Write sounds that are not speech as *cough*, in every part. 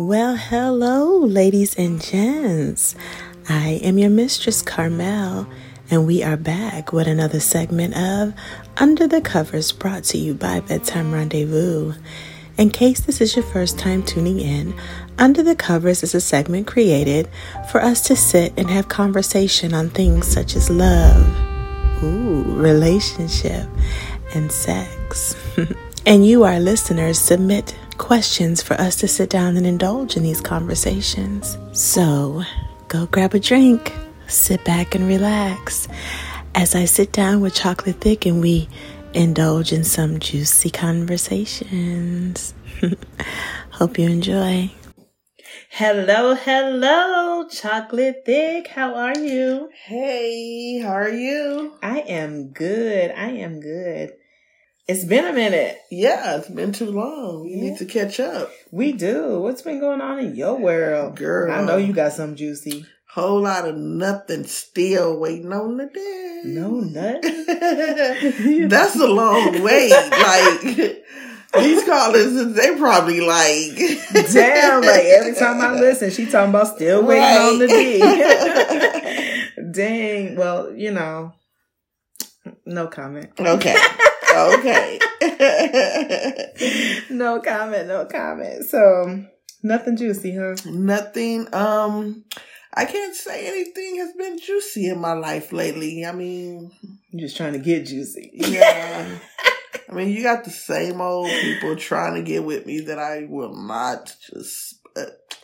Well, hello, ladies and gents. I am your mistress, Karmel, and we are back with another segment of Under the Covers brought to you by Bedtime Rendezvous. In case this is your first time tuning in, Under the Covers is a segment created for us to sit and have conversation on things such as love, ooh, relationship, and sex. *laughs* and you, our listeners, submit questions for us to sit down and indulge in these conversations. So go grab a drink, sit back and relax as I sit down with Chocolate Thick and we indulge in some juicy conversations. *laughs* Hope you enjoy. Hello, hello, Chocolate Thick. How are you? Hey, how are you? I am good. I am good. It's been a minute. Yeah, it's been too long. We yeah. need to catch up. We do. What's been going on in your world? Girl. I know you got some juicy. Whole lot of nothing still waiting on the day. No *laughs* nothing. That's a long wait. like *laughs* these callers, they probably like Damn, like every *laughs* time I listen, she talking about still waiting right. on the D. Dang. Well, you know. No comment. Okay okay. *laughs* no comment, no comment. So nothing juicy, huh? Nothing. Um, I can't say anything has been juicy in my life lately. I mean, I'm just trying to get juicy. Yeah. *laughs* I mean, you got the same old people trying to get with me that I will not just.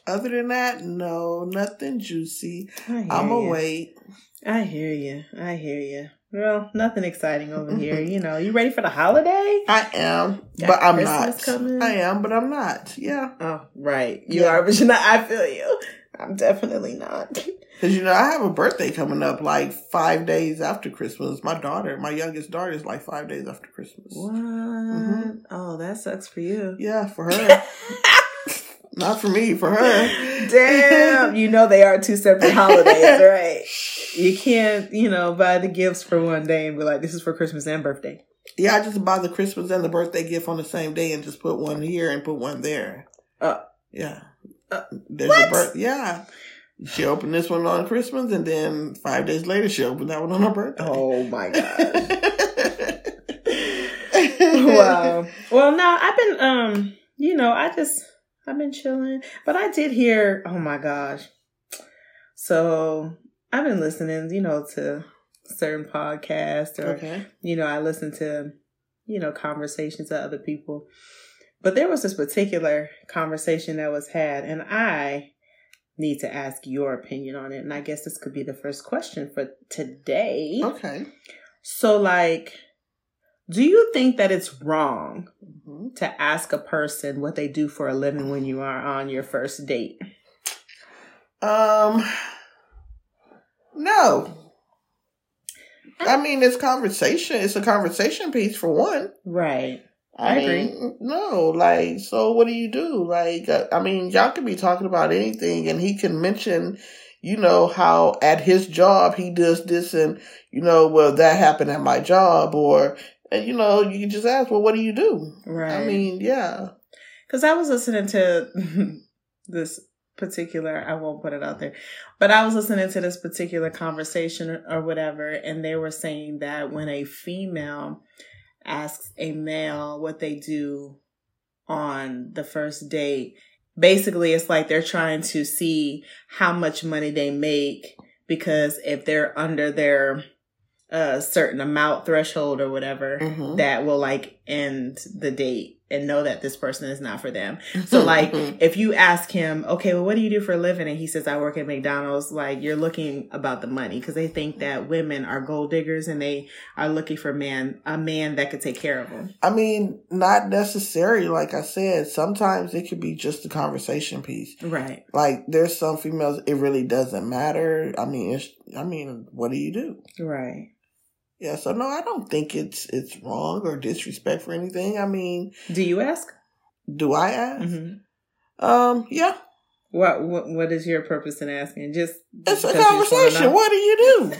other than that, no, nothing juicy. I'm wait. I hear you. I hear you. Well, nothing exciting over *laughs* here. You know, you ready for the holiday? I am, Got but I'm Christmas not. Coming? I am, but I'm not. Yeah. Oh, right. You yeah. are, but you're not. I feel you. I'm definitely not. Because, you know, I have a birthday coming up like five days after Christmas. My daughter, my youngest daughter, is like five days after Christmas. What? Mm-hmm. Oh, that sucks for you. Yeah, for her. *laughs* Not for me, for her. Damn. you know they are two separate holidays, *laughs* right? You can't, you know, buy the gifts for one day and be like, this is for Christmas and birthday. Yeah, I just buy the Christmas and the birthday gift on the same day and just put one here and put one there. Uh, yeah. Uh, There's what? birth. Yeah. She opened this one on Christmas and then five days later she opened that one on her birthday. Oh my god. *laughs* wow. Well, no, I've been, um, you know, I just, I've been chilling, but I did hear, oh my gosh. So I've been listening, you know, to certain podcasts or, okay. you know, I listen to, you know, conversations of other people. But there was this particular conversation that was had, and I need to ask your opinion on it. And I guess this could be the first question for today. Okay. So, like, do you think that it's wrong mm-hmm. to ask a person what they do for a living when you are on your first date? Um, no. I mean, it's conversation. It's a conversation piece for one. Right. I, I agree. Mean, no, like, so what do you do? Like, uh, I mean, y'all can be talking about anything and he can mention, you know, how at his job he does this and, you know, well, that happened at my job or, and, you know, you can just ask, well, what do you do? Right. I mean, yeah. Cause I was listening to *laughs* this particular I won't put it out there. But I was listening to this particular conversation or whatever and they were saying that when a female asks a male what they do on the first date, basically it's like they're trying to see how much money they make because if they're under their a certain amount threshold or whatever mm-hmm. that will like end the date and know that this person is not for them. So like *laughs* if you ask him, okay, well what do you do for a living? And he says, I work at McDonald's, like you're looking about the money because they think that women are gold diggers and they are looking for man a man that could take care of them. I mean, not necessarily, like I said, sometimes it could be just a conversation piece. Right. Like there's some females it really doesn't matter. I mean it's I mean, what do you do? Right. Yeah, so no, I don't think it's it's wrong or disrespect for anything. I mean, do you ask? Do I ask? Mm-hmm. Um, yeah. What what what is your purpose in asking? Just it's a conversation. What do you do?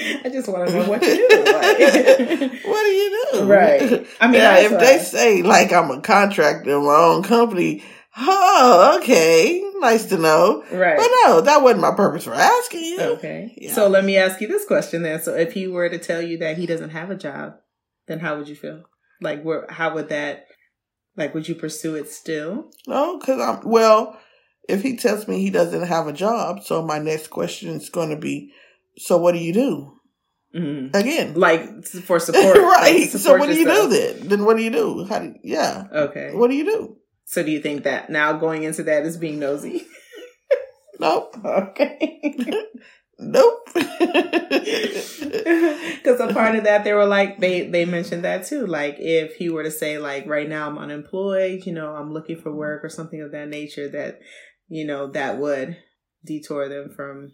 *laughs* I just want to know what you do. Like, *laughs* what do you do? Right. I mean, if they say like I'm a contractor in my own company, oh, okay, nice to know. Right. But no, that wasn't my purpose for asking you. Okay. Yeah. So let me ask you this question then. So if he were to tell you that he doesn't have a job, then how would you feel? Like, where? How would that? Like, would you pursue it still? No, because I'm well. If he tells me he doesn't have a job, so my next question is going to be, so what do you do? Mm-hmm. Again, Like for support, *laughs* right? like, so support what do you do then? Then what do you do? How do you, yeah? Okay. What do you do? So do you think that now going into that is being nosy? *laughs* Nope. okay. *laughs* Nope. *laughs* Because a part of that, they were like, they they mentioned that too. Like, if he were to say, like, right now I'm unemployed, you know, I'm looking for work or something of that nature, that you know that would detour them from.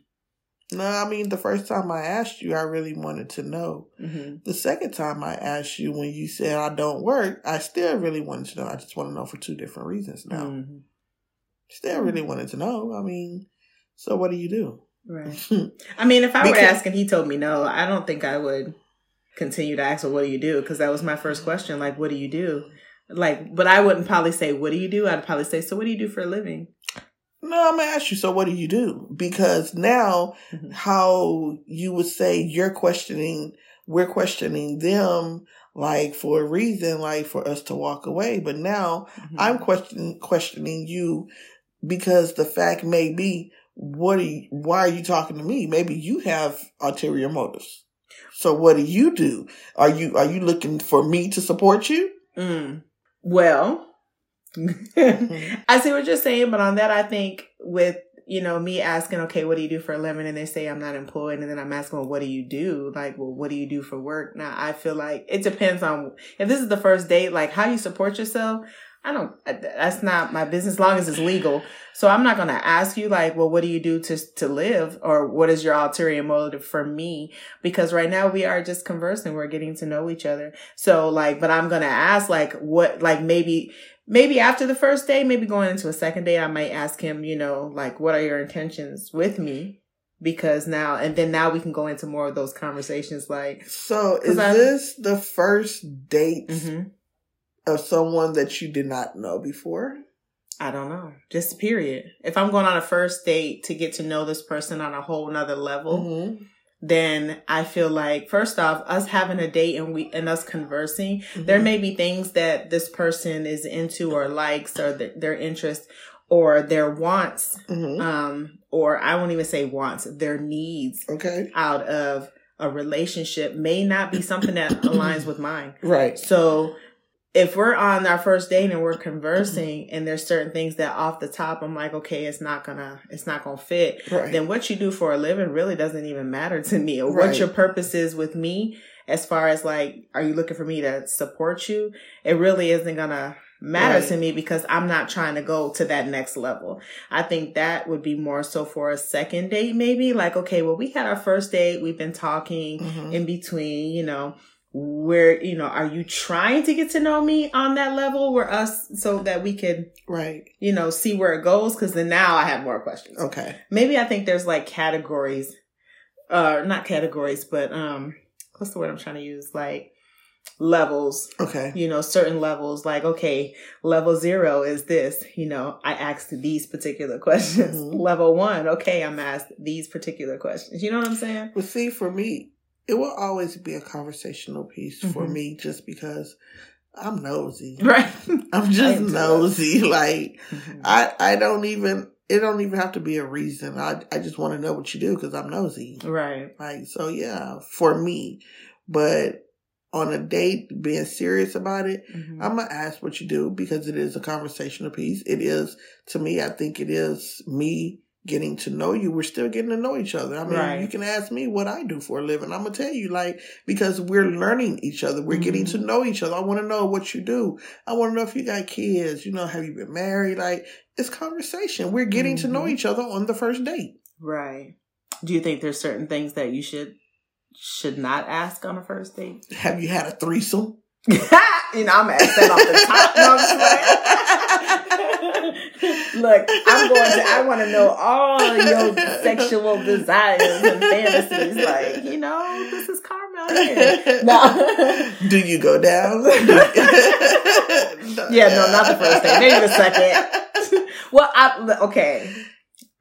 No, I mean the first time I asked you, I really wanted to know. hmm The second time I asked you when you said I don't work, I still really wanted to know. I just want to know for two different reasons now. Mhm. Still really wanted to know. I mean, so what do you do? Right. *laughs* I mean, if I were to Because- ask and he told me no, I don't think I would continue to ask, well, what do you do? Because that was my first question. Like, what do you do? Like, but I wouldn't probably say, what do you do? I'd probably say, so what do you do for a living? No, I'm gonna ask you. So, what do you do? Because now, Mhm. how you would say you're questioning, we're questioning them, like for a reason, like for us to walk away. But now, Mhm. I'm questioning questioning you because the fact may be, what are you, why are you talking to me? Maybe you have ulterior motives. So, what do you do? Are you are you looking for me to support you? Mm. Well, Mm-hmm. *laughs* I see what you're saying, but on that, I think with you know me asking, okay, what do you do for a living, and they say I'm not employed, and then I'm asking, well, what do you do? Like, well, what do you do for work? Now, I feel like it depends on if this is the first date, like how you support yourself. I don't. That's not my business, as long as it's legal. So I'm not gonna ask you like, well, what do you do to to live, or what is your ulterior motive for me? Because right now we are just conversing, we're getting to know each other. So like, but I'm gonna ask like, what, like maybe maybe after the first day, maybe going into a second day, I might ask him, you know, like, what are your intentions with me? Because now, and then now we can go into more of those conversations like, so is I- this the first date mhm, of someone that you did not know before? I don't know, just period. If I'm going on a first date to get to know this person on a whole nother level, Mhm. Then I feel like, first off, us having a date and we, and us conversing, there Mhm. may be things that this person is into or likes or th- their interest or their wants Mhm. um, or I won't even say wants, their needs Okay. out of a relationship may not be something that aligns with mine. Right. So if we're on our first date and we're conversing and there's certain things that off the top I'm like, okay, it's not gonna it's not gonna fit, Right. then what you do for a living really doesn't even matter to me. Or Right. what your purpose is with me as far as like, are you looking for me to support you? It really isn't gonna matter Right. to me because I'm not trying to go to that next level. I think that would be more so for a second date, maybe. Like, okay, well, we had our first date, we've been talking Mhm. in between, you know, where, you know, are you trying to get to know me on that level where us so that we could, Right. you know, see where it goes? Cause then now I have more questions. Okay. Maybe I think there's like categories, uh, not categories, but, um, what's the word I'm trying to use? Like levels Okay. you know, certain levels, like, okay, level zero is this, you know, I asked these particular *laughs* questions. Mhm. Level one, okay, I'm asked these particular questions. You know what I'm saying? But see, for me, it will always be a conversational piece for Mhm. me just because I'm nosy. Right. *laughs* I'm just nosy. *laughs* Like, Mhm. I, I don't even, it don't even have to be a reason. I, I just want to know what you do because I'm nosy. right. Like, so yeah, for me. But on a date, being serious about it, Mhm. I'm gonna ask what you do because it is a conversational piece. It is to me. I think it is me getting to know you. We're still getting to know each other. I mean, Right. you can ask me what I do for a living. I'm gonna tell you, like, because we're learning each other. We're getting to Mhm. know each other. I want to know what you do. I want to know if you got kids. You know, have you been married? Like, it's conversation. We're getting to know Mhm. each other on the first date. Right. Do you think there's certain things that you should should not ask on a first date? Have you had a threesome? *laughs* you know, I'm gonna ask that off the top. *laughs* No, I'm just like- Look, I'm going to. I want to know all your sexual desires and fantasies. Like, you know, this is Karmel here. No. *laughs* Do you go down? *laughs* Yeah, no, not the first date. Maybe the second. well, I, okay.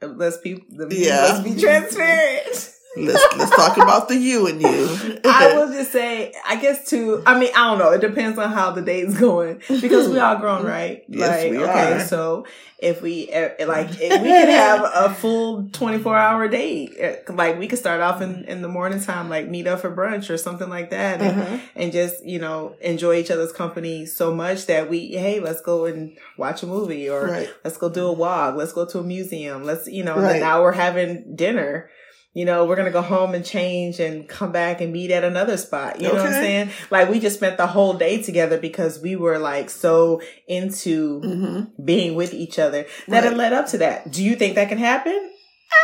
Let's be yeah. Let's be transparent. Let's let's talk about the you and you. I will just say, I guess too. I mean, I don't know. It depends on how the day's going because we all grown, right? *laughs* Yes, like, we okay, are. so if we eh, like, if we could have a full twenty four hour day. Eh, like, we could start off in in the morning time, like meet up for brunch or something like that, and, Mhm. and just you know enjoy each other's company so much that we, hey, let's go and watch a movie or Right. let's go do a walk. Let's go to a museum. Let's, you know, Right. now we're having dinner. You know, we're going to go home and change and come back and meet at another spot. You know what I'm saying? Like we just spent the whole day together because we were like so into Mm-hmm. being with each other that it led up to that. Do you think that can happen?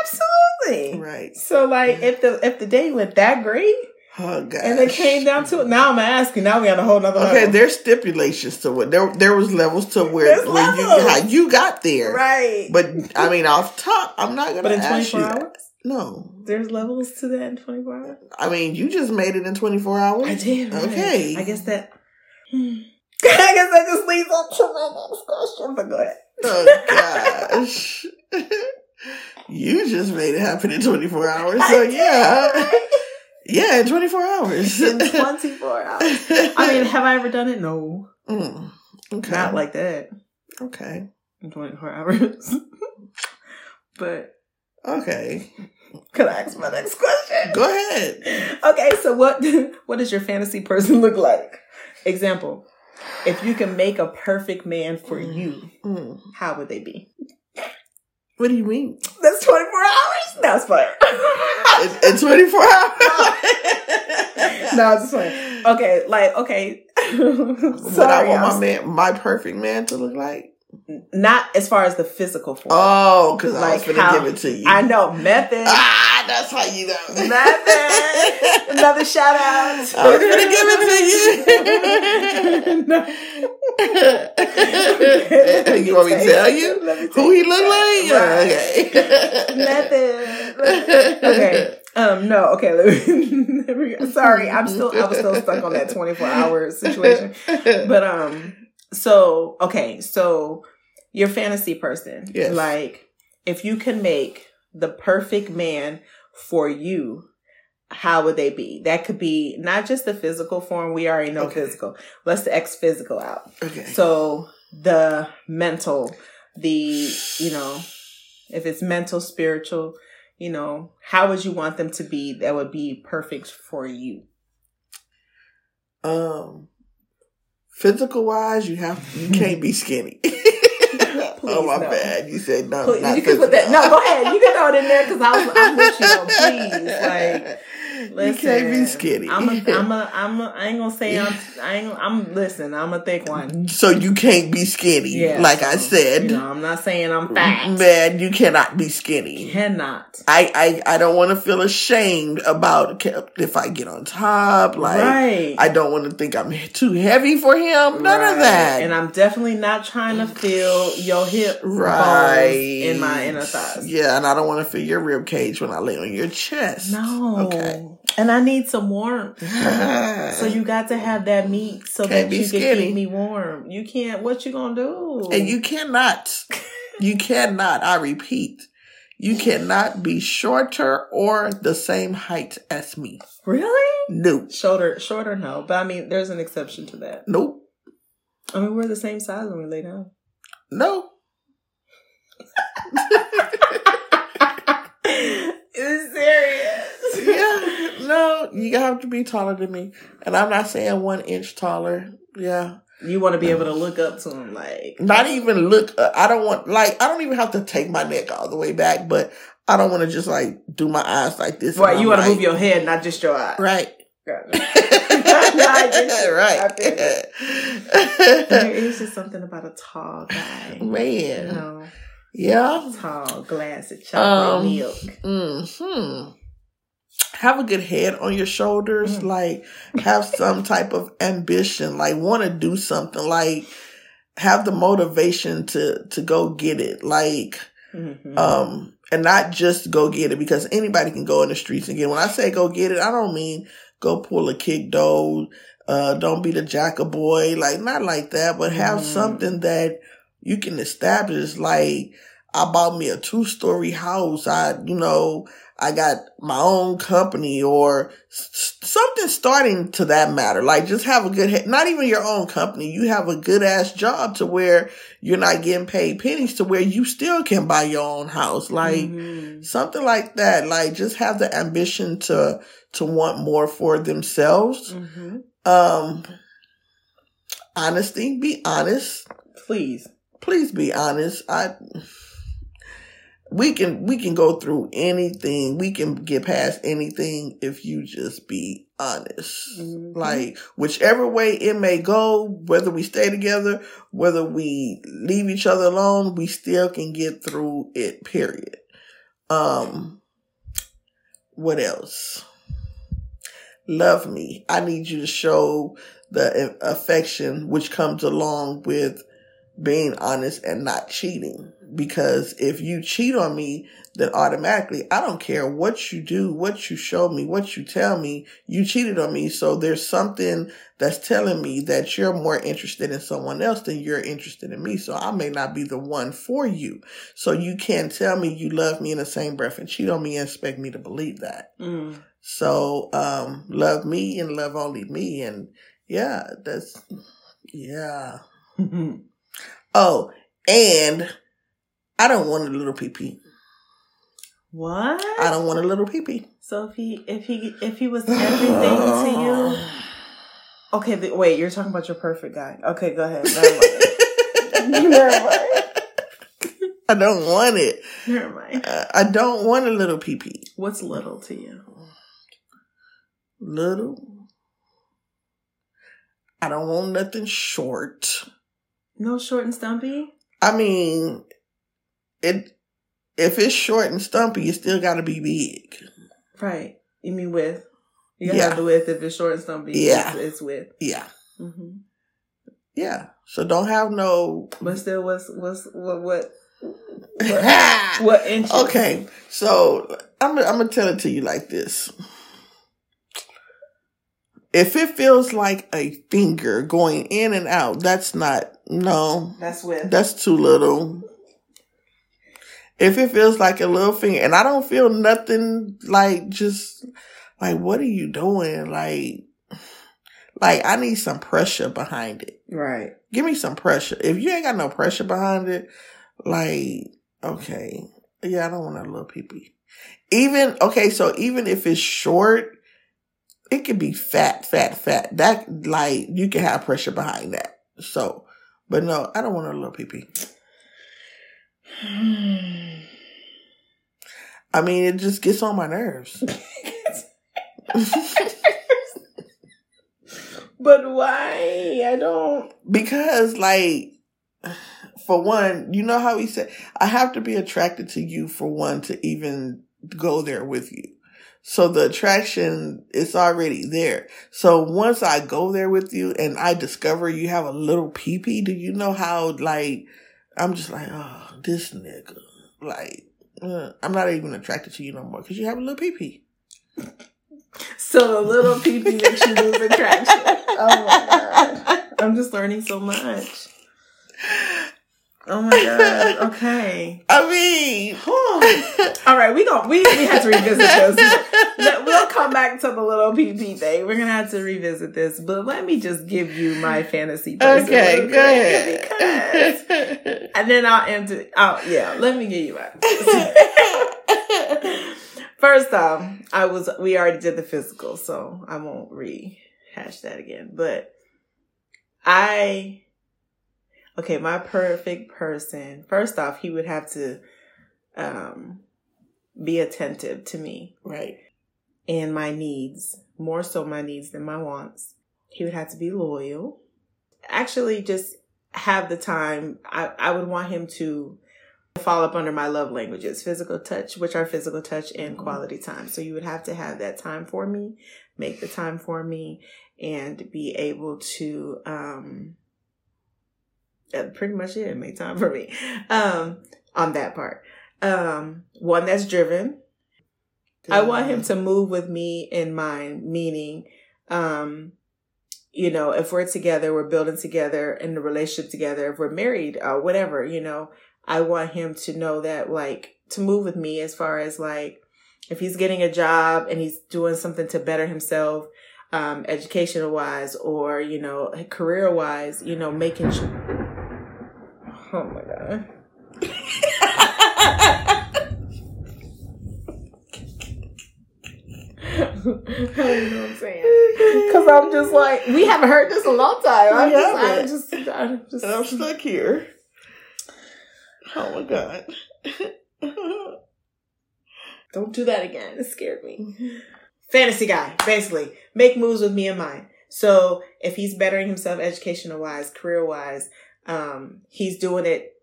Absolutely. Right. So like if the, if the day went that great Oh god. and it came down to it, now I'm asking, now we on a whole nother Okay, level. there's stipulations to it. There, there was levels to where, where you how you got there. Right. But I mean, off top, I'm not gonna But in ask 24 you. that. hours? No, There's levels to that in 24 hours? I mean, you just made it in 24 hours. I did. right. Okay. I guess that. Hmm. *laughs* I guess that just leads up to my next question. But go ahead. Oh gosh. *laughs* you just made it happen in 24 hours. So yeah, yeah, in 24 hours. In 24 hours. I mean, have I ever done it? No, Mm, okay. not like that. okay. In 24 hours. *laughs* but Okay. Could I ask my next question? Go ahead. Okay, so what *laughs* what does your fantasy person look like? Example: If you can make a perfect man for you, Mm. how would they be? What do you mean? That's 24 hours? That's fine. In, in 24 hours? *laughs* no, it's fine. Okay, like okay. *laughs* what I want my man, my perfect man to look like? Not as far as the physical form. Oh, because I was gonna how- give it to you. I know method. *laughs* Ah, that's how you know. Method. Another shout out. I was gonna give it to you. *laughs* you want me to tell you who he looked like? Right. Okay. Method. Okay. Um. No. Okay. Let me, *laughs* let me- sorry. I'm still. I was still stuck on that 24 hour situation. But um. So okay. So your fantasy person. Yes. Like if you can make the perfect man for you. How would they be? That could be not just the physical form. We already know Okay. physical. Let's the X physical out. okay. So the mental, the, you know, if it's mental, spiritual, you know, how would you want them to be that would be perfect for you? Um, physical wise, you have you *laughs* can't be skinny. *laughs* oh my no. bad. You said no. Please, you can put that. No, go ahead. You can throw it in there because I was. I'm with you. Please, like. Listen, you can't be skinny. I'm a, *laughs* I'm a, I'm a, I ain't gonna say I'm, I ain't, I'm, listen, I'm a thick one. so you can't be skinny. Yeah. like I said, You know, I'm not saying I'm fat. man, you cannot be skinny. Cannot. I, I, I don't want to feel ashamed about if I get on top. Like, right. I don't want to think I'm too heavy for him. None Right. of that. And I'm definitely not trying to feel your hip right. in my inner thighs. Yeah, and I don't want to feel your rib cage when I lay on your chest. No. Okay. And I need some warmth. *sighs* So you got to have that meat so Can't that you can keep me warm. You can't. What you gonna do? and you cannot, you cannot, I repeat, you cannot be shorter or the same height as me. really Nope. shorter, shorter? No, but I mean, there's an exception to that. Nope. I mean, we're the same size when we lay down. No. *laughs* it's serious. You have to be taller than me. And I'm not saying one inch taller. Yeah. You want to be able to look up to him, like Not even look, uh, I don't want, like, I don't even have to take my neck all the way back, but I don't want to just like do my eyes like this. right. You want to like- move your head, not just your eyes. Right. Gotcha. *laughs* *laughs* I get you. I right. *laughs* There is just something about a tall guy. You Man. know, Yeah. tall glass of chocolate Um, milk. Hmm. Have a good head on your shoulders. Mm. Like, have some type of ambition. Like, want to do something. Like, have the motivation to to go get it. Like, Mhm. um, and not just go get it because anybody can go in the streets and get. It. When I say go get it, I don't mean go pull a kick dough. Uh, don't be the jack boy. Like, not like that, but have Mhm. something that You can establish like I bought me a two story house. I, you know, I got my own company or something starting to that matter. Like just have a good, not even your own company. You have a good ass job to where you're not getting paid pennies to where you still can buy your own house. Like mm-hmm. something like that. Like just have the ambition to, to want more for themselves. Mm-hmm. Um, honesty, be honest. Please. Please be honest. I, we can we can go through anything. We can get past anything if you just be honest. Mm-hmm. like whichever way it may go whether we stay together whether we leave each other alone we still can get through it period. Um what else? Love me. I need you to show the affection which comes along with being honest and not cheating. Because if you cheat on me, then automatically, I don't care what you do, what you show me, what you tell me, you cheated on me. So there's something that's telling me that you're more interested in someone else than you're interested in me. So I may not be the one for you. So you can't tell me you love me in the same breath and cheat on me and expect me to believe that. Mm. So, um, love me and love only me. And yeah, that's, yeah. *laughs* Oh, and I don't want a little pee pee. What? I don't want a little pee pee. So if he if he if he was everything to *sighs* you, okay. The, wait, you're talking about your perfect guy. Okay, go ahead. Never mind. *laughs* I don't want it. Never mind. Uh, I don't want a little pee pee What's little to you? Little. I don't want nothing short. No short and stumpy? I mean, it if it's short and stumpy, you still got to be big. Right. You mean with? You gotta yeah. have the width if it's short and stumpy. Yeah. It's, it's with. Yeah. Mm-hmm. Yeah. So don't have no. But still, what's what's what what *laughs* what, what inches? Okay. So I'm I'm gonna tell it to you like this. If it feels like a finger going in and out, that's not no. That's with. That's too little. If it feels like a little finger, and I don't feel nothing like just like what are you doing? Like, like I need some pressure behind it. Right. Give me some pressure. If you ain't got no pressure behind it, like okay, yeah, I don't want a little peepee. Even okay, so even if it's short, it can be fat, fat, fat. That like you can have pressure behind that. So, but no, I don't want a little pee pee. *sighs* I mean, it just gets on my nerves. *laughs* but why? I don't. Because, like, for one, you know how he said, I have to be attracted to you for one to even go there with you. So the attraction is already there. So once I go there with you and I discover you have a little peepee, do you know how like I'm just like, oh, this nigga, like uh, I'm not even attracted to you no more because you have a little peepee. So the little peepee makes you lose attraction. Oh my god, I'm just learning so much. Oh my god. Okay. *laughs* I mean, all right. We going we we have to revisit this. We'll come back to the little PP thing. We're gonna have to revisit this, but let me just give you my fantasy. Okay, go ahead. Because, and then I'll enter. Oh yeah, let me give you my. *laughs* First off, I was we already did the physical, so I won't rehash that again. But I okay, my perfect person. First off, he would have to um, be attentive to me, right, and my needs more so my needs than my wants. He would have to be loyal. Actually, just have the time. I, I would want him to fall up under my love languages physical touch which are physical touch and mm-hmm. quality time so you would have to have that time for me make the time for me and be able to um pretty much it. Make time for me. Um, on that part. Um, one that's driven. I want him to move with me in mind, meaning, um, you know, if we're together, we're building together in the relationship together, if we're married or whatever, you know, I want him to know that like to move with me as far as like if he's getting a job and he's doing something to better himself, um, educational wise or, you know, career wise, you know, making sure. Oh my God. Don't know what I'm saying. Because I'm just like, we haven't heard this in a long time. I'm just. I'm just, I'm just, And I'm stuck here. Oh my god. don't do that again. It scared me. Fantasy guy, basically. Make moves with me in mind. So if he's bettering himself educational wise, career wise, um, he's doing it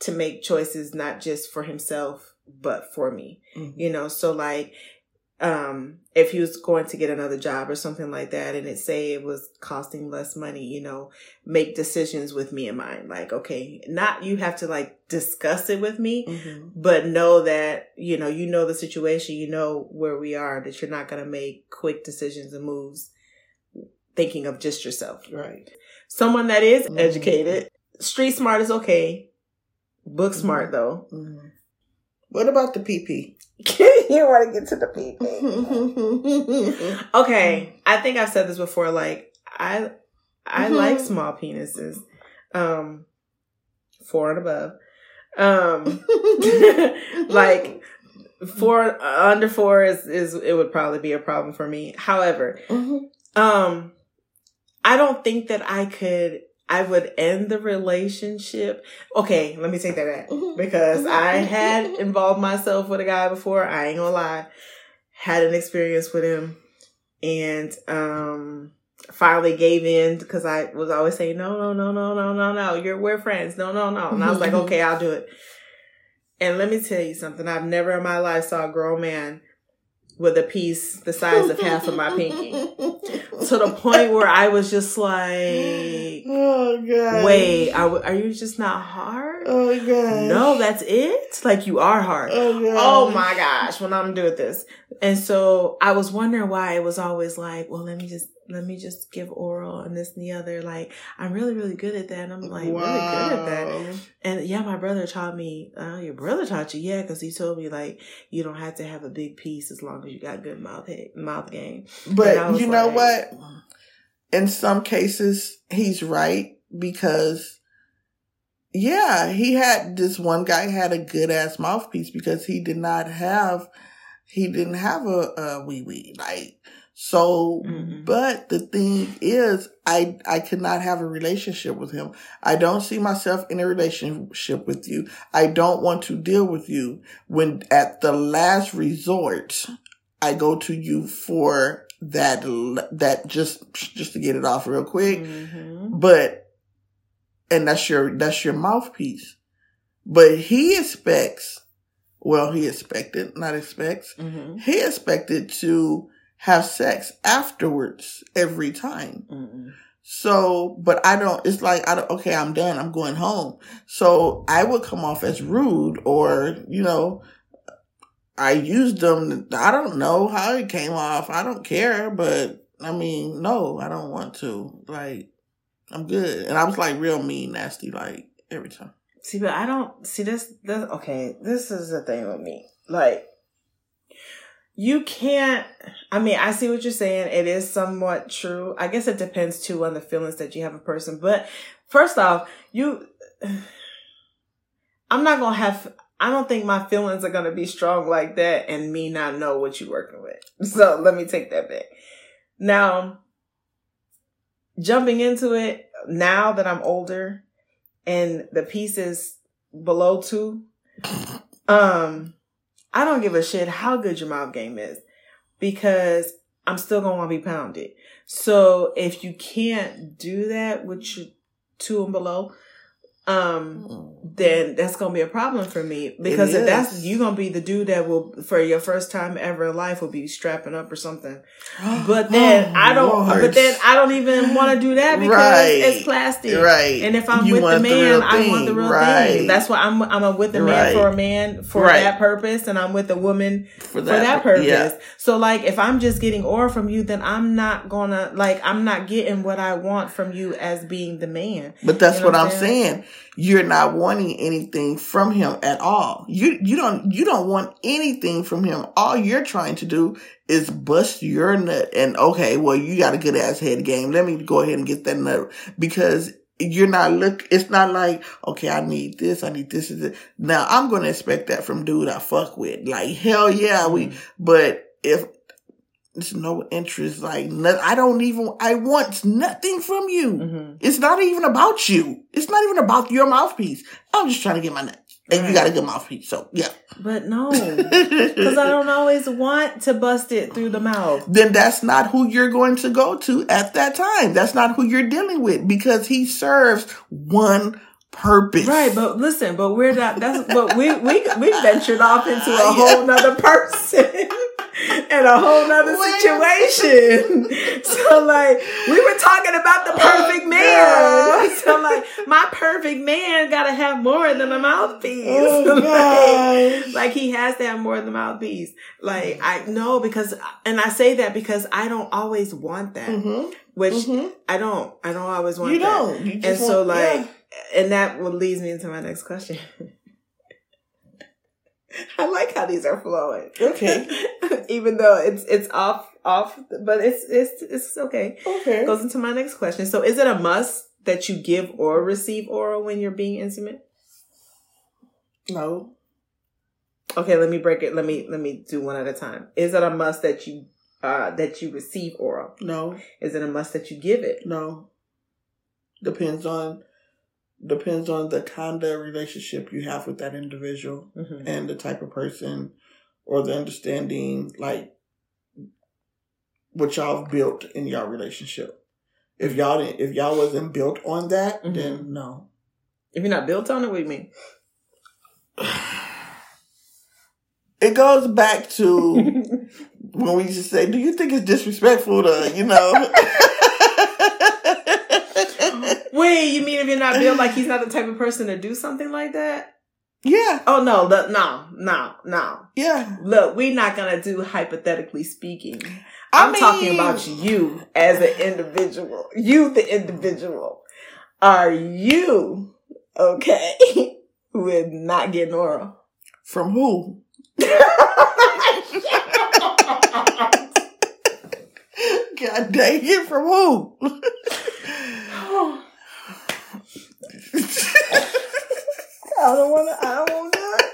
to make choices not just for himself, but for me. Mhm. You know, so like um if he was going to get another job or something like that and it say it was costing less money, you know, make decisions with me in mind. Like, okay, not you have to like discuss it with me, Mhm. but know that, you know, you know the situation, you know where we are, that you're not gonna make quick decisions and moves thinking of just yourself. Right. Someone that is Mhm. educated, street smart is okay. Book smart though. Mhm. What about the PP? *laughs* you want to get to the. Mhm. *laughs* Okay, I think I've said this before. Like I, I Mhm. like small penises, um, four and above. Um, *laughs* like four under four is is it would probably be a problem for me. However, Mhm. um, I don't think that I could. I would end the relationship. Okay, let me take that back because I had involved myself with a guy before. I ain't gonna lie. Had an experience with him and um finally gave in because I was always saying, No, no, no, no, no, no, no. You're we're friends. No, no, no. And I was like, *laughs* Okay, I'll do it. And let me tell you something. I've never in my life saw a grown man with a piece the size of half of my pinky. *laughs* To the point where I was just like, *laughs* Oh god. Wait, are, are you just not hard? Oh god. No, that's it? Like you are hard. Oh god. Oh my gosh, when I'm doing this. And so I was wondering why it was always like, well, let me just, let me just give oral and this and the other. Like, I'm really, really good at that. And I'm like, really good at that. And yeah, my brother taught me, uh, your brother taught you? Yeah, because he told me like, you don't have to have a big piece as long as you got good mouth, head, mouth game. But you know like- what? In some cases, he's right because, yeah, he had this one guy had a good ass mouthpiece because he did not have, he didn't have a, a wee wee like so. Mm-mm. But the thing is, I I cannot have a relationship with him. I don't see myself in a relationship with you. I don't want to deal with you when at the last resort. I go to you for that that just just to get it off real quick. Mm-hmm. But and that's your that's your mouthpiece. But he expects well, he expected, not expects. Mm-hmm. He expected to have sex afterwards every time. Mm-hmm. So, but I don't, it's like, I don't, okay, I'm done. I'm going home. So I would come off as rude or, you know, I used them. I don't know how it came off. I don't care, but I mean, no, I don't want to. Like, I'm good. And I was like real mean, nasty, like every time. See, but I don't see this. This okay. This is the thing with me. Like, you can't. I mean, I see what you're saying. It is somewhat true. I guess it depends too on the feelings that you have a person. But first off, you. *sighs* I'm not gonna have. I don't think my feelings are gonna be strong like that, and me not know what you're working with. *laughs* So let me take that back. Now, jumping into it now that I'm older and the piece is below two, um, I don't give a shit how good your mouth game is because I'm still gonna want to be pounded. So if you can't do that with your two and below, um, then that's gonna be a problem for me because if that's you gonna be the dude that will for your first time ever in life will be strapping up or something. *gasps* But then oh, I don't. Lord. But then I don't even want to do that because right. it's plastic. Right. And if I'm you with the man, the I want the real right. thing. That's why I'm. I'm with the man right. for a man for that purpose, and I'm with a woman for that, for that purpose. Yeah. So like, if I'm just getting oral from you, then I'm not gonna like. I'm not getting what I want from you as being the man. But that's you know what, what I'm saying? saying you're not wanting anything from him at all. You, you don't, you don't want anything from him. All you're trying to do is bust your nut. And okay, well, you got a good ass head game. Let me go ahead and get that nut because you're not look, it's not like, okay, I need this, I need this, this. Now I'm going to expect that from dude I fuck with. Like, hell yeah, we, mm-hmm. but if it's no interest. Like, no, I don't even, I want nothing from you. Mm-hmm. It's not even about you. It's not even about your mouthpiece. I'm just trying to get my nuts. And right. you got a good mouthpiece. So, yeah. But no, *laughs* because I don't always want to bust it through the mouth. Then that's not who you're going to go to at that time. That's not who you're dealing with because he serves one purpose. Right, but listen, but we're not. That's but we we we ventured off into a *laughs* whole nother person and a whole nother situation. so like we were talking about the perfect oh, man. So like my perfect man gotta have more than a mouthpiece. Oh, *laughs* like, like, he has to have more than a mouthpiece. Like I know because and I say that because I don't always want that. Mm-hmm. Which mm-hmm. I don't I don't always want you that. Don't. You and so like yeah. and that will leads me into my next question. *laughs* *laughs* I like how these are flowing. Okay. *laughs* Even though it's it's off off, but it's it's it's okay. Okay. Goes into my next question. So, is it a must that you give or receive oral when you're being intimate? No. Okay, let me break it. Let me let me do one at a time. Is it a must that you uh that you receive oral? No. Is it a must that you give it? No. Depends on depends on the kind of relationship you have with that individual mm-hmm. and the type of person or the understanding like what y'all have built in y'all relationship. If y'all didn't, if y'all wasn't built on that, mm-hmm. then no. If you're not built on it, what do you mean? *sighs* It goes back to *laughs* when we used to say, "Do you think it's disrespectful to you know?" *laughs* Wait, you mean if you're not built like he's not the type of person to do something like that? Yeah. Oh no, look, no, no, no. Yeah. Look, we're not gonna do hypothetically speaking. I'm mean, talking about you as an individual. You, the individual. Are you okay *laughs* with not getting oral? From who? *laughs* *laughs* God dang it, from who? I don't want to. I don't want to do it.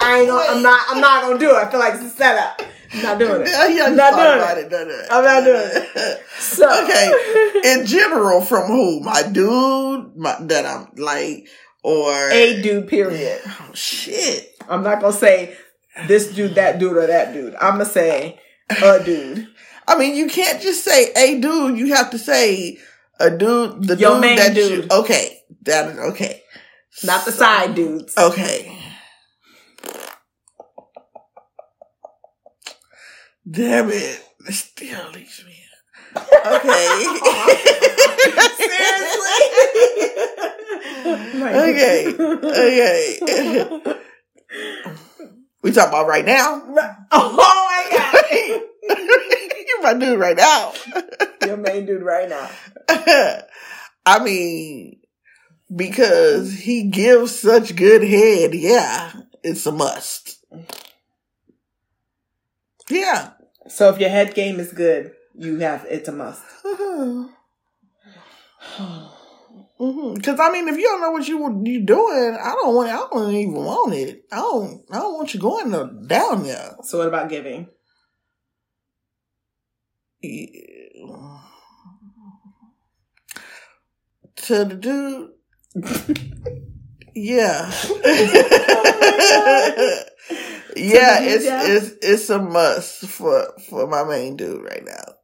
I ain't gonna. I'm not. I'm not gonna do it. I feel like it's a setup. I'm not doing it. Yeah, I'm not doing it. it. it. I'm not doing it. So *laughs* okay, in general, from who? My dude, my that I'm like, or a dude. Period. Oh shit. I'm not gonna say this dude, that dude, or that dude. I'm gonna say a dude. I mean, you can't just say a dude. You have to say a dude, the Your dude that dude. You, okay, that okay. Not the side dudes. Okay. Damn it. It still leaves me. Okay. Seriously? okay. Okay. we talking about right now? Oh my god. You're my dude right now. Your main dude right now. *laughs* I mean, because he gives such good head. Yeah, it's a must. Yeah. So if your head game is good, you have it's a must. *sighs* Mm-hmm. Because I mean, if you don't know what you you doing, I don't want. I don't even want it. I don't. I don't want you going down there. So what about giving? Yeah. To the dude yeah. *laughs* yeah, it's it's it's a must for for my main dude right now.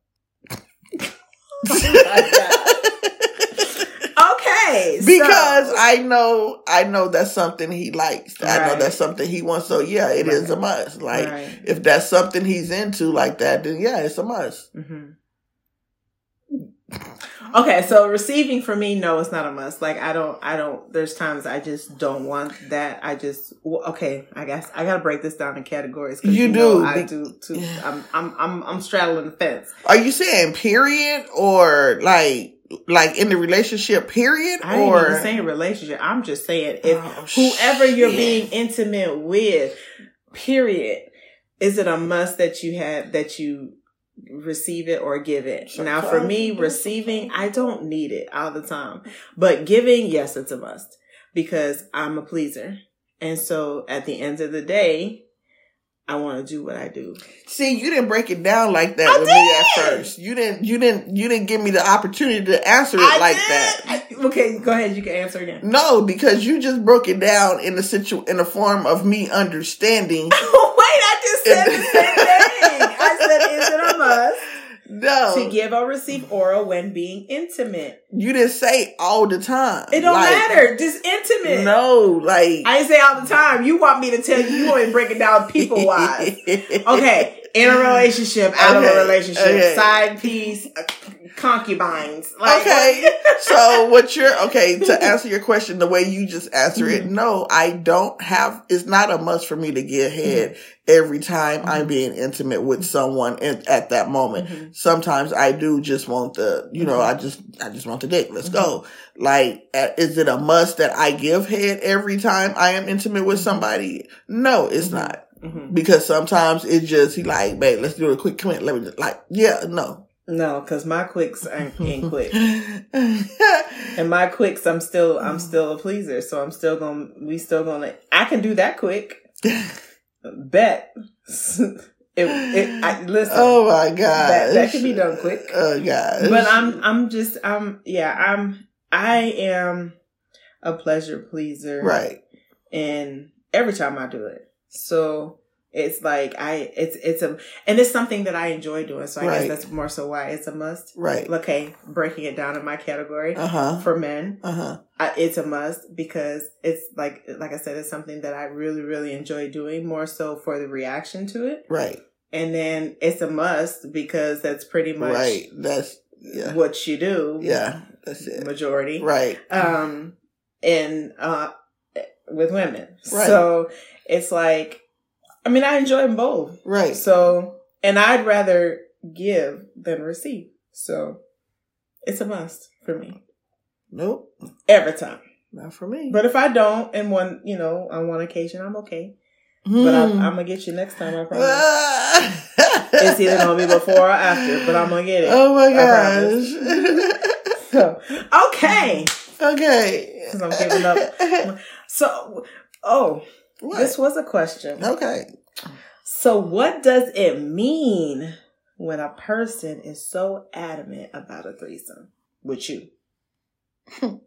okay, because So- I know I know that's something he likes. I know that's something he wants. So yeah, it is a must. Like Right. if that's something he's into like that, then yeah, it's a must. hmm Okay, so receiving for me, no, it's not a must. Like I don't, I don't. There's times I just don't want that. I just well, okay. I guess I gotta break this down in categories. You know do. I do too. I'm, I'm, I'm, I'm straddling the fence. Are you saying period or like like in the relationship period I ain't or even saying relationship. I'm just saying if Oh, whoever you're being intimate with, period, is it a must that you have that you receive it or give it? now, for me, receiving, I don't need it all the time, but giving, yes, it's a must because I'm a pleaser, and so at the end of the day. I want to do what I do. See, you didn't break it down like that I with me at first. You didn't you didn't you didn't give me the opportunity to answer it like that. I- okay, go ahead. You can answer again. No, because you just broke it down in the situ in the form of me understanding. *laughs* Wait, I just said the same thing. I said, is it a must? No, to give or receive oral when being intimate. you didn't say all the time. It don't Like, matter. Just intimate. No, like I didn't say all the time. You want me to tell you, you want me to break it down people wise. *laughs* Okay. In a relationship, out of a relationship, okay. side piece, uh, concubines. Like, okay. *laughs* so what you're okay to answer your question the way you just answer it? Mm-hmm. No, I don't have. It's not a must for me to get head every time Mm-hmm. I'm being intimate with someone in, at that moment. Mhm. Sometimes I do just want the, you know, I just I just want the dick. Let's go. Like, is it a must that I give head every time I am intimate with somebody? No, it's not. Mhm. Because sometimes it's just he like, babe, let's do a quick comment. Let me just like, yeah, no. No, because my quicks ain't, ain't *laughs* quick. *laughs* And my quicks, I'm still, I'm still a pleaser. So I'm still gonna, we still gonna, I can do that quick. *laughs* Bet. It, it, I, listen. oh my god, that, that can be done quick. Oh god, but I'm I'm just I'm yeah I'm I am a pleasure pleaser right, and every time I do it so it's like I it's it's a and it's something that I enjoy doing so I Right. guess that's more so why it's a must right. okay breaking it down in my category Uh huh. for men Uh huh. I, it's a must because it's like like I said it's something that I really really enjoy doing more so for the reaction to it Right. and then it's a must because that's pretty much Right. That's yeah. what you do Yeah. That's it. majority Right. um and uh with women Right. so it's like i mean i enjoy them both Right. so and i'd rather give than receive so it's a must for me Nope. every time Not for me. but if i don't and one you know on one occasion i'm okay but I'm, Hmm. I'm gonna get you next time i promise *laughs* it's either gonna be before or after but i'm gonna get it Oh my gosh. *laughs* so okay okay. 'Cause I'm giving up. *laughs* so oh What? this was a question okay. So, what does it mean when a person is so adamant about a threesome with you? *laughs*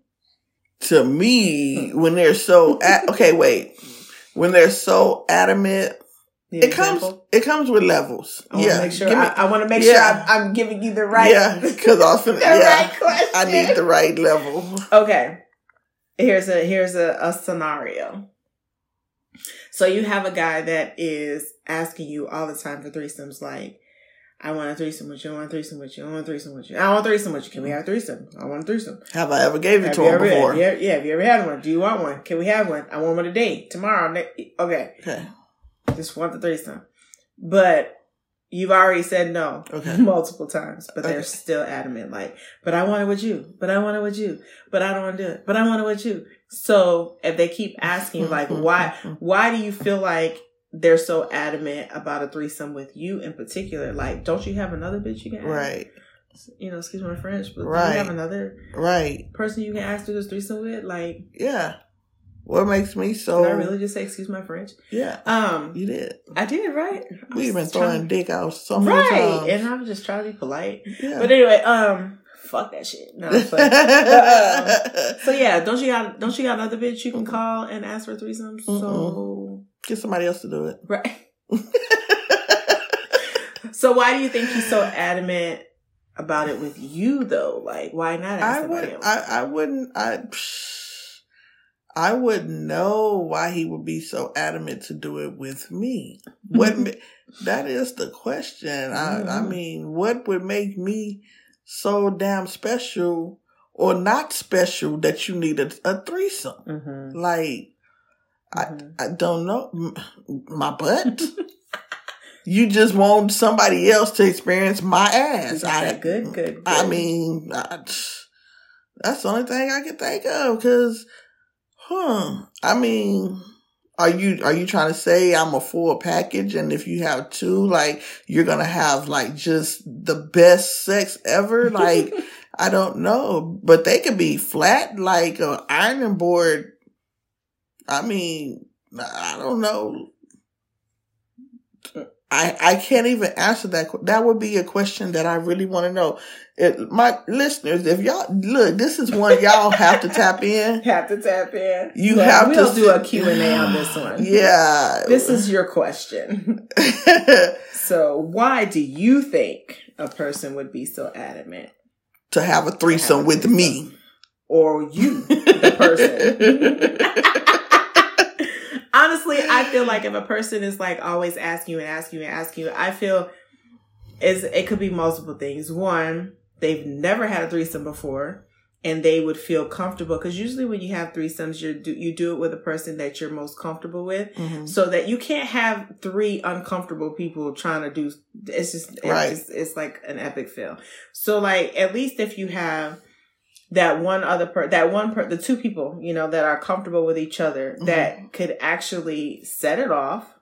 To me, when they're so *laughs* okay, wait. When they're so adamant, The it comes. It comes with levels. I want to yeah. make sure. Me- I, I want to make Yeah. sure I'm, I'm giving you the right. Yeah, because often, *laughs* yeah, right. I need the right level. Okay. Here's a here's a, a scenario. So you have a guy that is asking you all the time for threesomes, like, I want a threesome with you, I want a threesome with you, I want a threesome with you, I want a threesome with you. Can we have a threesome? I want a threesome. Have I ever gave it Have to him before? ever- yeah, have you ever had one? Do you want one? Can we have one? I want one today, tomorrow. Okay, Okay. just want the threesome. But you've already said no Okay. *laughs* multiple times, but they're still adamant. Like, but I want it with you. But I want it with you. But I don't want to do it. But I want it with you. So if they keep asking, like, *laughs* why? Why do you feel like they're so adamant about a threesome with you in particular? Like, don't you have another bitch you can ask? Right. You know, excuse my French, but do you have another Right. person you can ask to do this threesome with? Like, Yeah. What makes me so? did I really just say excuse my French? Yeah. Um, You did. I did right. We've been throwing dick out so many right, times. and I'm just trying to be polite. yeah. But anyway, um, fuck that shit. No, But, um, *laughs* so yeah, don't you got don't you got another bitch you can call and ask for threesomes? So Get somebody else to do it. right. *laughs* So why do you think he's so adamant about it with you though? Like, why not ask I would. else? I, I wouldn't. I. I wouldn't know why he would be so adamant to do it with me. What that is the question. I, I Mhm. mean, what would make me so damn special or not special that you need a, a threesome? mm-hmm. Like, I, Mhm. I don't know. My butt. *laughs* you just want somebody else to experience my ass. I, good, good, good. I mean, I, that's the only thing I can think of. Cause, huh? I mean, are you are you trying to say I'm a full package, and if you have two, like you're gonna have like just the best sex ever? *laughs* Like, I don't know, but they could be flat like an ironing board. I mean, I don't know. I I can't even answer that. That would be a question that I really want to know. It, my listeners, if y'all look, this is one y'all have to tap in. *laughs* have to tap in. You have we'll to do a Q and A on this one. *laughs* Yeah, This is your question. *laughs* So, why do you think a person would be so adamant, to have a threesome Have a with threesome. me. or you, the person? Honestly, I feel like if a person is like always asking you and asking you and asking you, I feel is it could be multiple things. One, they've never had a threesome before, and they would feel comfortable because usually when you have threesomes, you do you do it with a person that you're most comfortable with. Mhm. so that you can't have three uncomfortable people trying to do it's just it's, Right. just, it's like an epic fail so like at least if you have that one other per that one per the two people you know that are comfortable with each other Mhm. that could actually set it off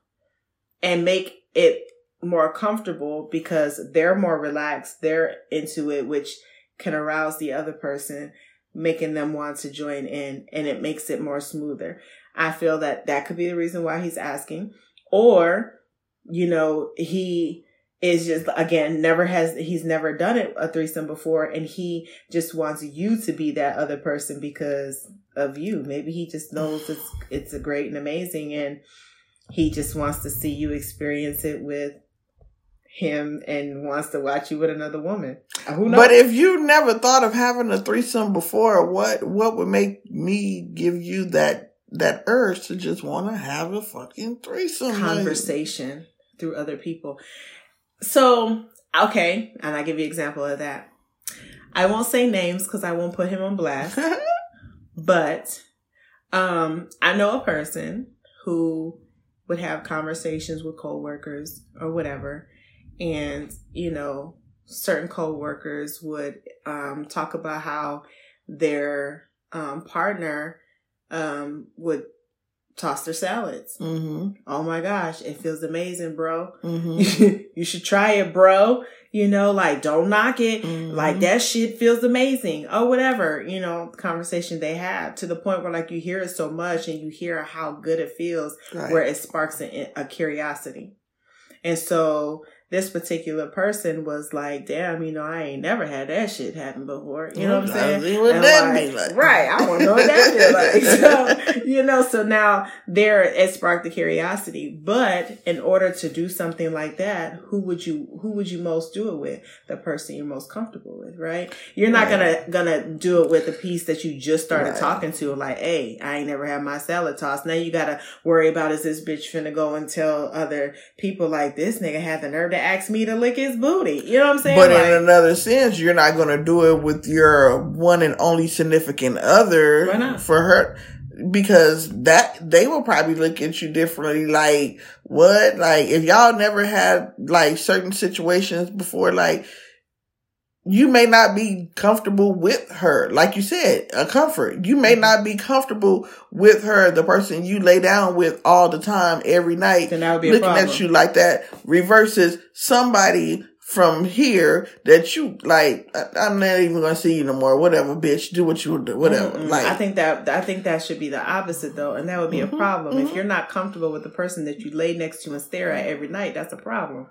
and make it more comfortable because they're more relaxed they're into it which can arouse the other person making them want to join in and it makes it more smoother I feel that that could be the reason why he's asking. Or, you know, he is just, again, never has, he's never done it a threesome before and he just wants you to be that other person because of you. Maybe he just knows it's, it's a great and amazing and he just wants to see you experience it with him and wants to watch you with another woman. Who knows? But if you never thought of having a threesome before, what what would make me give you that that urge to just want to have a fucking threesome? Conversation through other people. So, okay, and I give you an example of that. I won't say names because I won't put him on blast, *laughs* but um, I know a person who would have conversations with coworkers or whatever, and you know, certain coworkers would um, talk about how their um, partner um, would toss their salads. hmm Oh my gosh, it feels amazing, bro. hmm *laughs* you should try it, bro. You know, like don't knock it. Mhm. Like that shit feels amazing. Or whatever, you know, conversation they have to the point where like you hear it so much and you hear how good it feels Right. where it sparks a, a curiosity. And so this particular person was like, damn, you know, I ain't never had that shit happen before. You know what I'm I saying? what that like, like. Right. I want to know what that feel like. *laughs* *laughs* So, you know, so now there it sparked the curiosity. But in order to do something like that, who would you who would you most do it with? The person you're most comfortable with, right? You're not Right. gonna gonna do it with the piece that you just started Right. talking to, like, hey, I ain't never had my salad tossed. Now you gotta worry about is this bitch finna go and tell other people like this nigga had the nerve to ask me to lick his booty. You know what I'm saying? But Like, in another sense, you're not going to do it with your one and only significant other Why not? for her because that they will probably look at you differently. Like what? Like if y'all never had like certain situations before, like you may not be comfortable with her. Like you said, a comfort. You may not be comfortable with her, the person you lay down with all the time, every night then that would be looking at you like that reverses somebody from here that you like I'm not even gonna see you no more. Whatever, bitch. Do what you do. Whatever. Mm-mm. Like I think that I think that should be the opposite though, and that would be Mhm, a problem. If mhm. you're not comfortable with the person that you lay next to and stare at every night, that's a problem.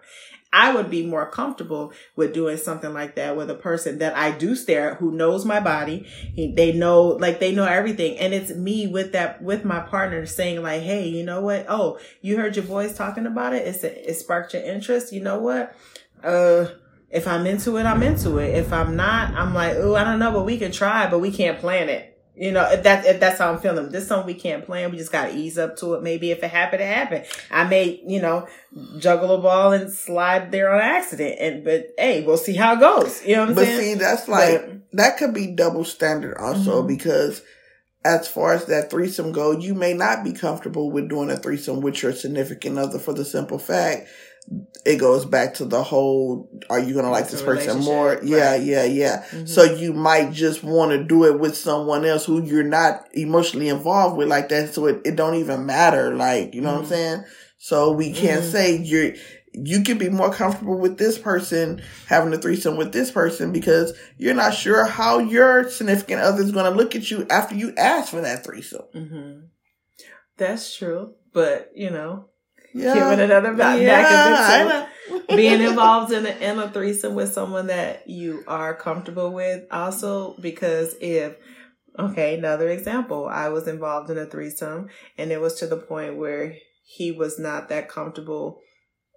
I would be more comfortable with doing something like that with a person that I do stare at, who knows my body. He- They know, like they know everything, and it's me with that with my partner saying like, "Hey, you know what? Oh, you heard your boys talking about it. It's it sparked your interest. You know what? Uh, If I'm into it, I'm into it. If I'm not, I'm like, oh, I don't know, but we can try, but we can't plan it. You know, that that's how I'm feeling. This something we can't plan. We just gotta ease up to it. Maybe if it happened, it happened. I may, you know, juggle a ball and slide there on accident. And but hey, we'll see how it goes. You know what I'm but saying? see, that's like but, that could be double standard also mm-hmm. because as far as that threesome goes, you may not be comfortable with doing a threesome with your significant other for the simple fact it goes back to the whole are you gonna like this person more yeah right. yeah yeah mm-hmm. so you might just want to do it with someone else who you're not emotionally involved with like that so it, it don't even matter like you know mm-hmm. what i'm mm-hmm. saying so we can't mm-hmm. say you're you can be more comfortable with this person having a threesome with this person because you're not sure how your significant other is going to look at you after you ask for that threesome. Mm-hmm. That's true, but you know, yeah. giving another back, yeah, back *laughs* being involved in a, in a threesome with someone that you are comfortable with. Also, because if okay, another example, I was involved in a threesome, and it was to the point where he was not that comfortable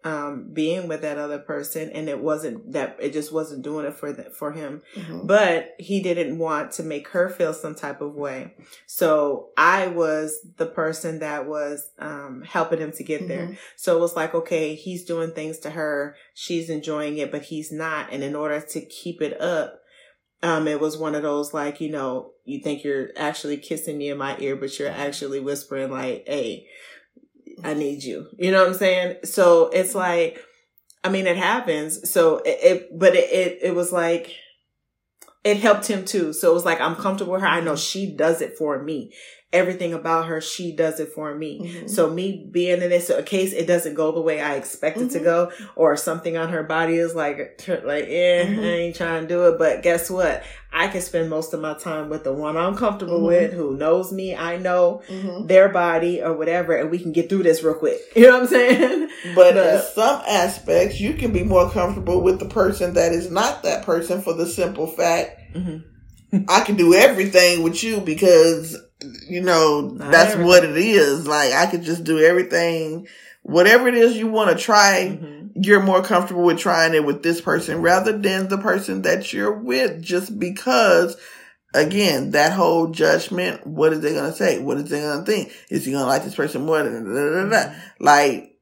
um, being with that other person and it wasn't that it just wasn't doing it for the, for him. Mm-hmm. but he didn't want to make her feel some type of way. So i was the person that was um, helping him to get mm-hmm. there so it was like okay he's doing things to her. She's enjoying it but he's not. And in order to keep it up um, it was one of those like you know you think you're actually kissing me in my ear but you're actually whispering like hey I need you. You know what I'm saying? So it's mm-hmm. like, I mean, it happens. So it, it but it, it, it was like, it helped him too. So it was like, I'm comfortable with her. I know she does it for me everything about her, she does it for me. Mm-hmm. So me being in this case, it doesn't go the way I expect mm-hmm. it to mm-hmm. go, or something on her body is like, like, eh, mm-hmm. I ain't trying to do it. But guess what? I can spend most of my time with the one I'm comfortable mm-hmm. with, who knows me. I know mm-hmm. their body or whatever, and we can get through this real quick. *laughs* You know what I'm saying? But, but in some aspects, you can be more comfortable with the person that is not that person for the simple fact. I can do everything with you because you know, Not that's everything. what it is. Like I could just do everything, whatever it is you want to try. Mm-hmm. You're more comfortable with trying it with this person rather than the person that you're with, just because. Again, that whole judgment. What is they gonna say? What is they gonna think? Is he gonna like this person more? Than, mm-hmm. Like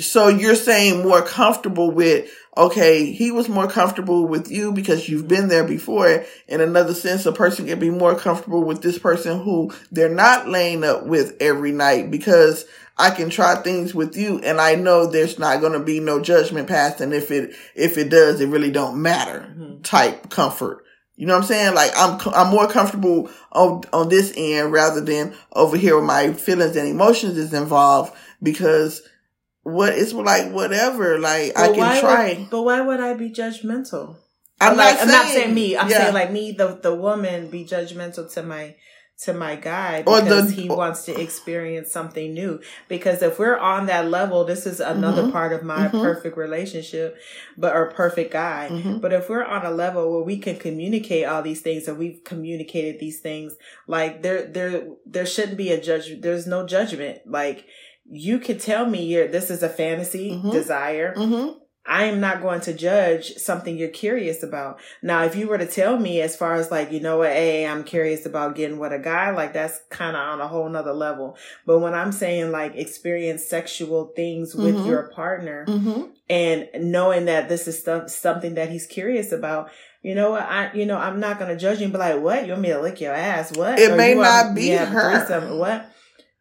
so you're saying more comfortable with, okay, he was more comfortable with you because you've been there before. In another sense, a person can be more comfortable with this person who they're not laying up with every night because I can try things with you and I know there's not going to be no judgment passed. And if it, if it does, it really don't matter mm-hmm. type comfort. You know what I'm saying? Like I'm, I'm more comfortable on, on this end rather than over here where my feelings and emotions is involved because what it's like whatever. Like I can try. Would, but why would I be judgmental? I'm like, not. I'm not saying me. I'm yeah. saying like me, the the woman, be judgmental to my to my guy because the, he wants to experience something new. Because if we're on that level, this is another mm-hmm, part of my mm-hmm. perfect relationship, but or perfect guy. Mm-hmm. But if we're on a level where we can communicate all these things and we've communicated these things, like there there there shouldn't be a judge. There's no judgment. Like you could tell me you're, this is a fantasy mm-hmm. desire. Mm-hmm. I am not going to judge something you're curious about. Now, if you were to tell me as far as like, you know what, hey, I'm curious about getting with a guy, like that's kind of on a whole nother level. But when I'm saying like experience sexual things with mm-hmm. your partner mm-hmm. and knowing that this is stuff, something that he's curious about, you know what? I, you know, I'm not going to judge him, but like, what? You want me to lick your ass? What? It or may not be her. What?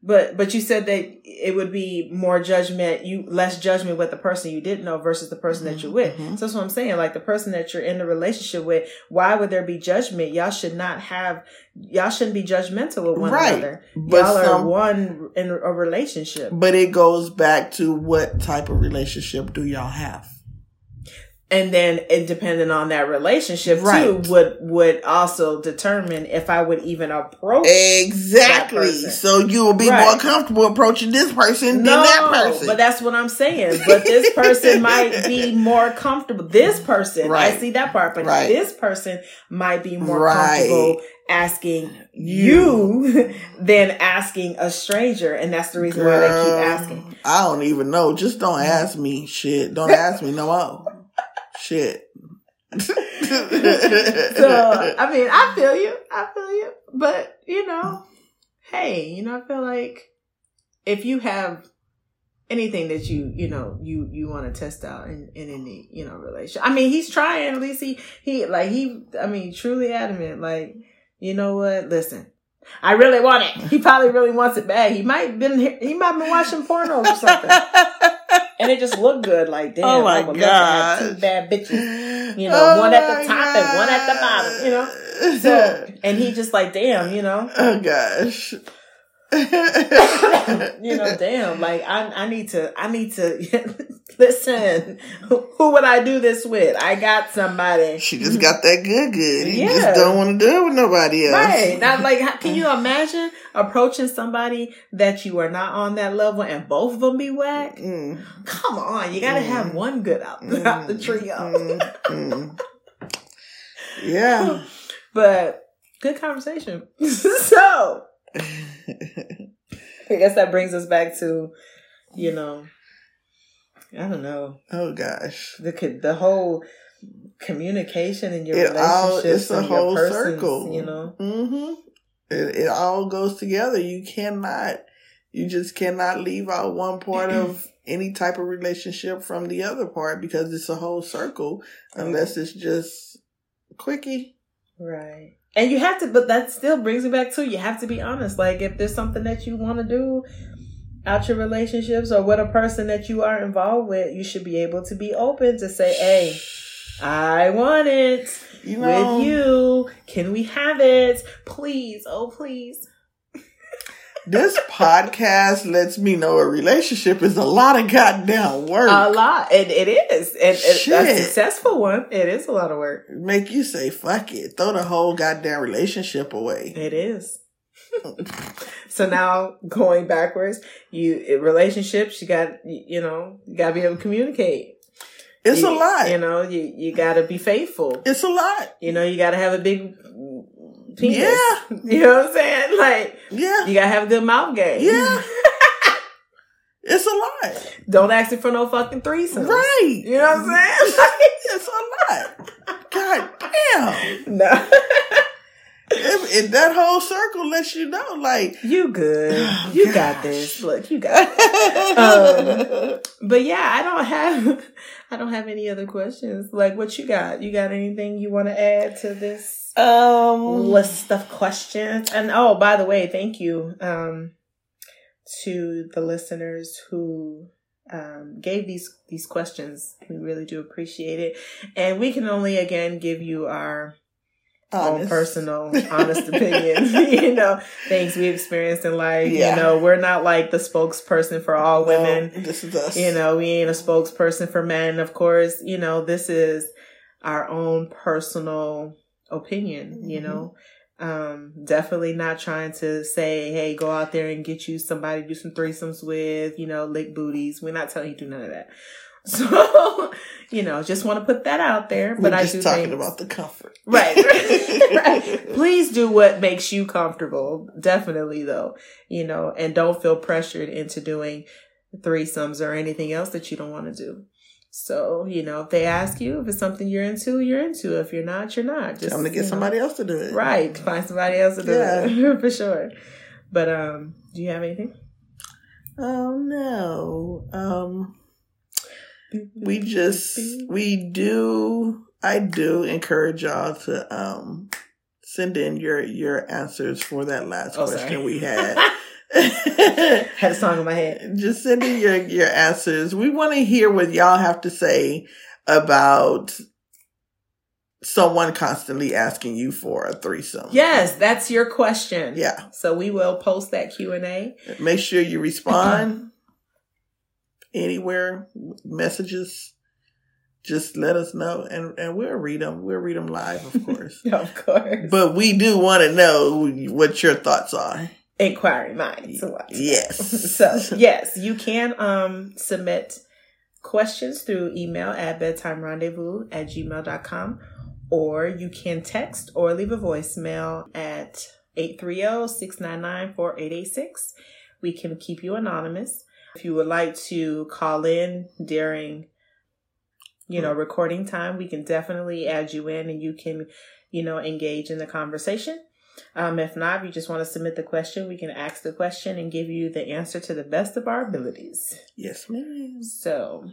But but you said that it would be more judgment, you less judgment with the person you didn't know versus the person mm-hmm, that you're with. Mm-hmm. So that's what I'm saying. Like the person that you're in the relationship with, why would there be judgment? Y'all should not have y'all shouldn't be judgmental with one right. another. But y'all some, are one in a relationship. But it goes back to what type of relationship do y'all have? And then it depending on that relationship right. too would would also determine if I would even approach exactly. So you will be right. more comfortable approaching this person no, than that person. But that's what I'm saying. But this person might be *laughs* more comfortable. This person, right. I see that part, but this person might be more comfortable asking you *laughs* than asking a stranger. And that's the reason Girl, why they keep asking. I don't even know. Just don't ask me shit. Don't *laughs* ask me no more. Shit. *laughs* so I mean, I feel you. I feel you. But you know, hey, you know, I feel like if you have anything that you you know you you want to test out in, in any you know relationship. I mean, he's trying. At least he he like he. I mean, truly adamant. Like you know what? Listen, I really want it. He probably really wants it bad. He might been he might been watching porno or something. *laughs* and it just looked good. Like *laughs* oh damn, Oh my I would love to have two bad bitches. You know, Oh one at the top and one at the bottom. You know. So and he just like damn, you know. oh gosh. *laughs* you know, damn, like I, I need to, I need to *laughs* *laughs* listen. Who would I do this with? I got somebody. She just got that good good. You Yeah. just don't want to do it with nobody else. Right. Not like, can you *laughs* imagine approaching somebody that you are not on that level and both of them be whack? Mm, Come on. You got to have Mm. one good out, out the trio. mm, mm. Yeah. *laughs* But good conversation. so I guess that brings us back to, you know, I don't know. oh gosh. the the whole communication in your It all it's a whole persons, circle. you know. Mm-hmm. It, it all goes together. You cannot. You just cannot leave out one part of *clears throat* any type of relationship from the other part because it's a whole circle, unless it's just quickie. Right. And you have to, but that still brings me back to you have to be honest. Like if there's something that you want to do out your relationships or with a person that you are involved with, you should be able to be open to say, "Hey, I want it You know, with you. Can we have it, please? Oh, please." *laughs* this podcast lets me know a relationship is a lot of goddamn work. A lot, and it is, and, and a successful one. It is a lot of work. Make you say fuck it, throw the whole goddamn relationship away. It is. So now going backwards, you relationships, you got you know you got to be able to communicate. It's You- a lot. You know, you you got to be faithful. it's a lot. You know, you got to have a big penis. Yeah. *laughs* You know what I'm saying? Like Yeah, you got to have a good mouth game. yeah. *laughs* it's a lot. Don't ask me for no fucking threesomes. Right. You know what I'm saying? *laughs* It's a lot. God damn. no. If, if that whole circle lets you know, like, you good. *sighs* Oh, you gosh. got this. Look, you got it. *laughs* But yeah, I don't have *laughs* I don't have any other questions. Like what you got? You got anything you want to add to this um, list of questions? And oh, by the way, thank you um to the listeners who um gave these these questions. We really do appreciate it. And we can only again give you our own personal, *laughs* honest opinions. *laughs* you know, things we experienced in life. Yeah. You know, we're not like the spokesperson for all No, women. this is us. You know, we ain't a spokesperson for men, of course. You know, this is our own personal opinion, you Mhm. know. Um, definitely not trying to say, hey, go out there and get you somebody to do some threesomes with, you know, lick booties. We're not telling you to do none of that. *laughs* So, you know, just want to put that out there. We're But I just do talking about the comfort. *laughs* Right. *laughs* right. Please do what makes you comfortable. Definitely though. You know, and don't feel pressured into doing threesomes or anything else that you don't want to do. So, you know, if they ask you if it's something you're into, you're into. If you're not, you're not. Just I'm gonna get know, somebody else to do it. Right. Find somebody else to do Yeah. it. *laughs* For sure. But um, do you have anything? Oh no. Um, we just we do. I do encourage y'all to um send in your your answers for that last Oh, question sorry. we had. *laughs* *laughs* Had a song in my head. Just send in your your answers. We want to hear what y'all have to say about someone constantly asking you for a threesome. Yes, that's your question. Yeah. So we will post that Q and A. Make sure you respond *clears throat* anywhere, messages. Just let us know, and and we'll read them. We'll read them live, of *laughs* course. Of course. but we do want to know what your thoughts are. inquiry minds. Yes. *laughs* so yes, you can um submit questions through email at bedtime rendezvous at gmail.com or you can text or leave a voicemail at 830-699-4886. We can keep you anonymous. If you would like to call in during you know, recording time, we can definitely add you in and you can, you know, engage in the conversation. Um, if not, if you just want to submit the question, we can ask the question and give you the answer to the best of our abilities. Yes, ma'am. So,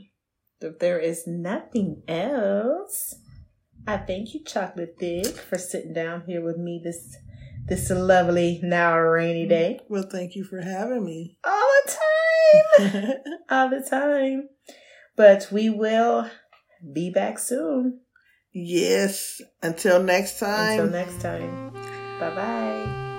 if there is nothing else, I thank you, Chocolate Thick, for sitting down here with me this this lovely now rainy day. Well, thank you for having me all the time, *laughs* all the time. But we will be back soon. Yes. Until next time. Until next time. Bye bye.